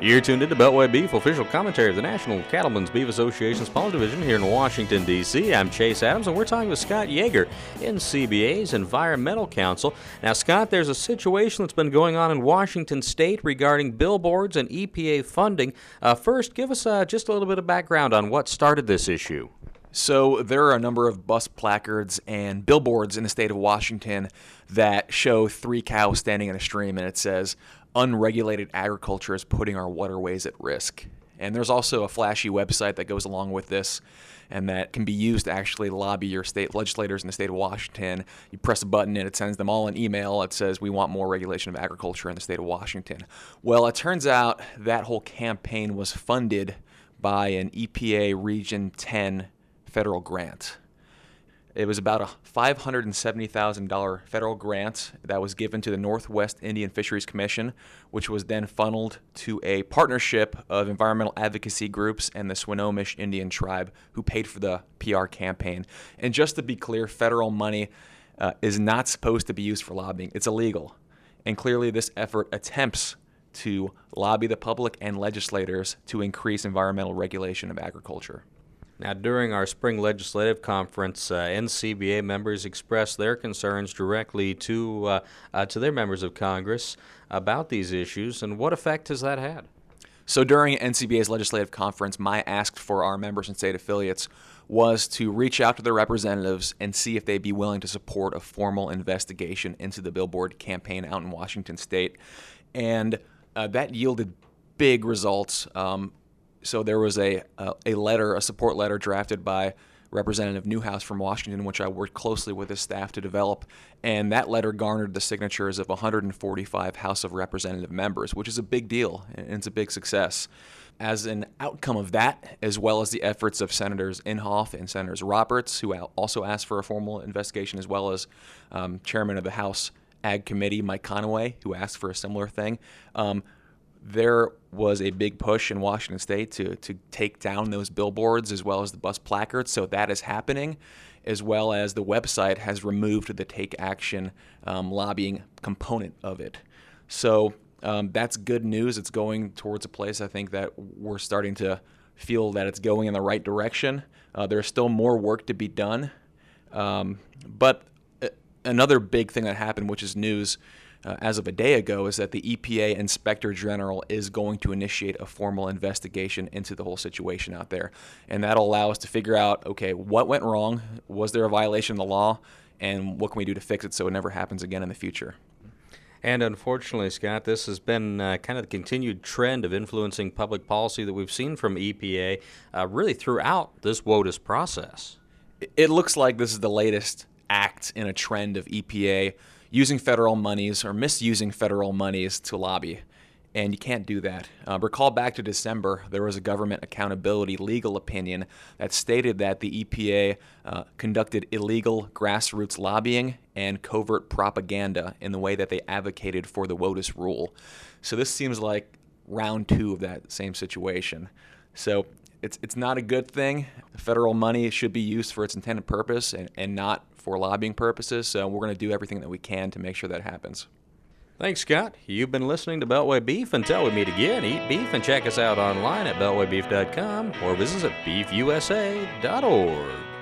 You're tuned into Beltway Beef, official commentary of the National Cattlemen's Beef Association's Paul Division here in Washington, D.C. I'm Chase Adams, and we're talking with Scott Yeager, NCBA's Environmental Counsel. Now, Scott, there's a situation that's been going on in Washington State regarding billboards and EPA funding. Uh, first, give us uh, just a little bit of background on what started this issue. So, there are a number of bus placards and billboards in the state of Washington that show three cows standing in a stream, and it says, unregulated agriculture is putting our waterways at risk. And there's also a flashy website that goes along with this and that can be used to actually lobby your state legislators in the state of Washington. You press a button and it sends them all an email. that says, We want more regulation of agriculture in the state of Washington. Well, it turns out that whole campaign was funded by an EPA Region 10 federal grant. It was about a $570,000 federal grant that was given to the Northwest Indian Fisheries Commission, which was then funneled to a partnership of environmental advocacy groups and the Swinomish Indian tribe who paid for the PR campaign. And just to be clear, federal money uh, is not supposed to be used for lobbying, it's illegal. And clearly, this effort attempts to lobby the public and legislators to increase environmental regulation of agriculture. Now, during our spring legislative conference, uh, NCBA members expressed their concerns directly to uh, uh, to their members of Congress about these issues, and what effect has that had? So, during NCBA's legislative conference, my ask for our members and state affiliates was to reach out to their representatives and see if they'd be willing to support a formal investigation into the billboard campaign out in Washington state, and uh, that yielded big results. Um, so there was a, a, a letter, a support letter drafted by Representative Newhouse from Washington, which I worked closely with his staff to develop. And that letter garnered the signatures of 145 House of Representative members, which is a big deal and it's a big success. As an outcome of that, as well as the efforts of Senators Inhofe and Senators Roberts, who also asked for a formal investigation, as well as um, Chairman of the House Ag Committee, Mike Conaway, who asked for a similar thing. Um, there was a big push in Washington State to to take down those billboards as well as the bus placards. So that is happening, as well as the website has removed the take action um, lobbying component of it. So um, that's good news. It's going towards a place I think that we're starting to feel that it's going in the right direction. Uh, there's still more work to be done, um, but uh, another big thing that happened, which is news uh, as of a day ago is that the EPA Inspector General is going to initiate a formal investigation into the whole situation out there. And that'll allow us to figure out okay, what went wrong? Was there a violation of the law? And what can we do to fix it so it never happens again in the future? And unfortunately, Scott, this has been uh, kind of the continued trend of influencing public policy that we've seen from EPA uh, really throughout this WOTUS process. It looks like this is the latest act in a trend of EPA using federal monies or misusing federal monies to lobby. And you can't do that. Uh, recall back to December, there was a government accountability legal opinion that stated that the EPA uh, conducted illegal grassroots lobbying and covert propaganda in the way that they advocated for the WOTUS rule. So this seems like round two of that same situation. So it's it's not a good thing. Federal money should be used for its intended purpose and, and not for lobbying purposes. So we're going to do everything that we can to make sure that happens. Thanks, Scott. You've been listening to Beltway Beef. Until we meet again, eat beef and check us out online at beltwaybeef.com or visit beefusa.org.